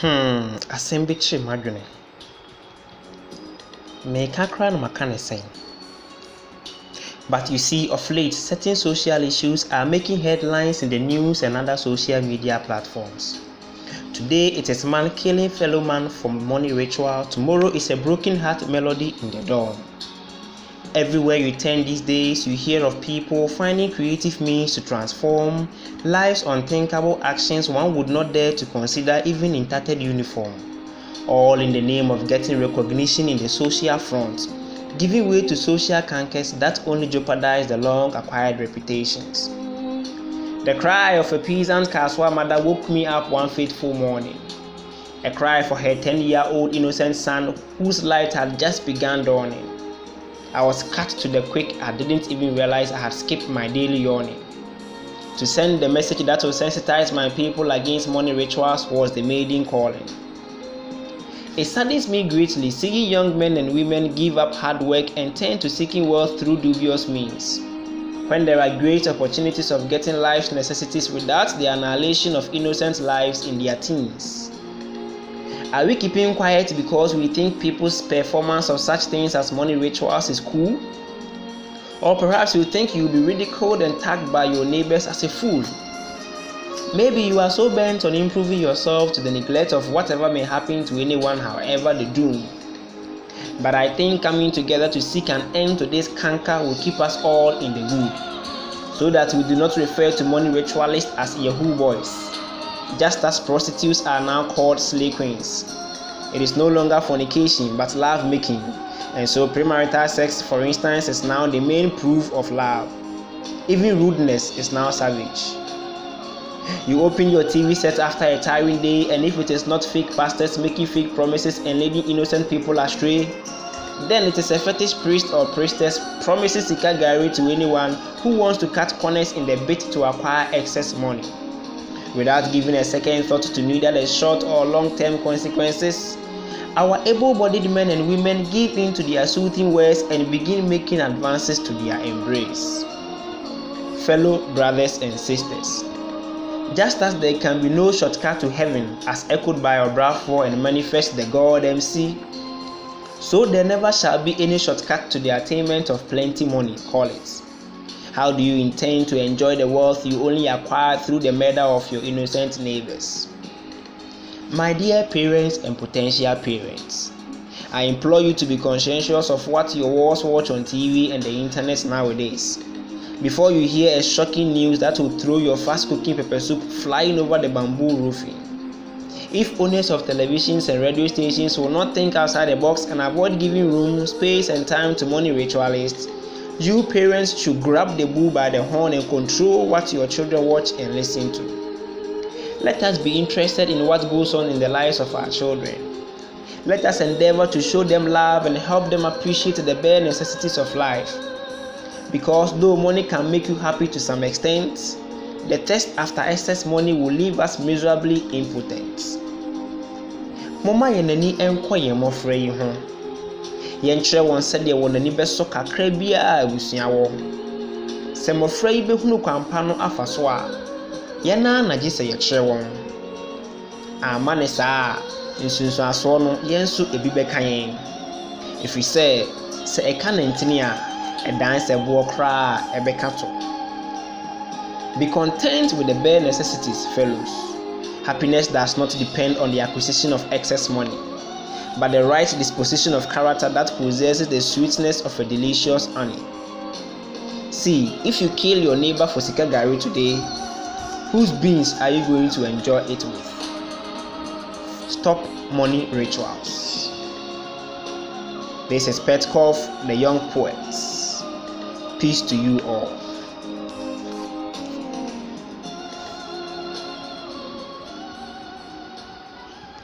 Hmm, asɛm bi kyere m'adwene. Mereka koraa na maka ne sɛn. But you see, of late, certain social issues are making headlines in the news and other social media platforms. Today, it is man killing fellow man for money ritual. Tomorrow is a broken heart melody in the dawn. Everywhere you turn these days, you hear of people finding creative means to transform life's unthinkable actions one would not dare to consider even in tattered uniform. All in the name of getting recognition in the social front, giving way to social cankers that only jeopardize the long acquired reputations. The cry of a peasant Kasoa mother woke me up one fateful morning. A cry for her 10 year old innocent son whose light had just begun dawning. I was cut to the quick, I didn't even realize I had skipped my daily yawning. To send the message that will sensitize my people against money rituals was the maiden calling. It saddens me greatly seeing young men and women give up hard work and turn to seeking wealth through dubious means. When there are great opportunities of getting life's necessities without the annihilation of innocent lives in their teens. Are we keeping quiet because we think people's performance of such things as money rituals is cool? Or perhaps you think you'll be ridiculed and tagged by your neighbors as a fool. Maybe you are so bent on improving yourself to the neglect of whatever may happen to anyone, however they do. But I think coming together to seek an end to this canker will keep us all in the good, so that we do not refer to money ritualists as Yahoo boys just as prostitutes are now called slay queens. It is no longer fornication but love making, and so premarital sex, for instance, is now the main proof of love. Even rudeness is now savage. You open your TV set after a tiring day, and if it is not fake pastors making fake promises and leading innocent people astray, then it is a fetish priest or priestess promising sika gari to anyone who wants to cut corners in the bid to acquire excess money without giving a second thought to neither the short or long term consequences. Our able bodied men and women give in to their soothing words and begin making advances to their embrace. Fellow brothers and sisters, just as there can be no shortcut to heaven, as echoed by Obrafour and manifest the God MC, so there never shall be any shortcut to the attainment of plenty money, call it. How do you intend to enjoy the wealth you only acquired through the murder of your innocent neighbors? My dear parents and potential parents, I implore you to be conscientious of what your walls watch on TV and the internet nowadays. Before you hear a shocking news that will throw your fast cooking pepper soup flying over the bamboo roofing. If owners of televisions and radio stations will not think outside the box and avoid giving room, space, and time to money ritualists, you parents should grab the bull by the horn and control what your children watch and listen to. Let us be interested in what goes on in the lives of our children. Let us endeavor to show them love and help them appreciate the bare necessities of life. Because though money can make you happy to some extent, the test after excess money will leave us miserably impotent. Moma yɛn ani nkɔ yi ho. Yɛnkyerɛ wɔn sɛdeɛ wɔn ani bɛsɔ kakra biara abusua wɔ. Sɛ mmɔfra yi bɛhunu kwampa no afa so a yɛn ara na gye sɛ yɛkyerɛ wɔn. Amma ne saa a nsunsuasoɔ no yɛn nso ebi bɛka yɛn. Ɛfiri sɛ sɛ ɛka ne ntini a ɛdan sɛ boɔ koraa ɛbɛka to. Be content with the bare necessities fellows. Happiness does not depend on the acquisition of excess money but the right disposition of character that possesses the sweetness of a delicious honey. See, if you kill your neighbor for sika gari today, whose beans are you going to enjoy it with? Stop money rituals. This is Petkov, the young poet. Peace to you all.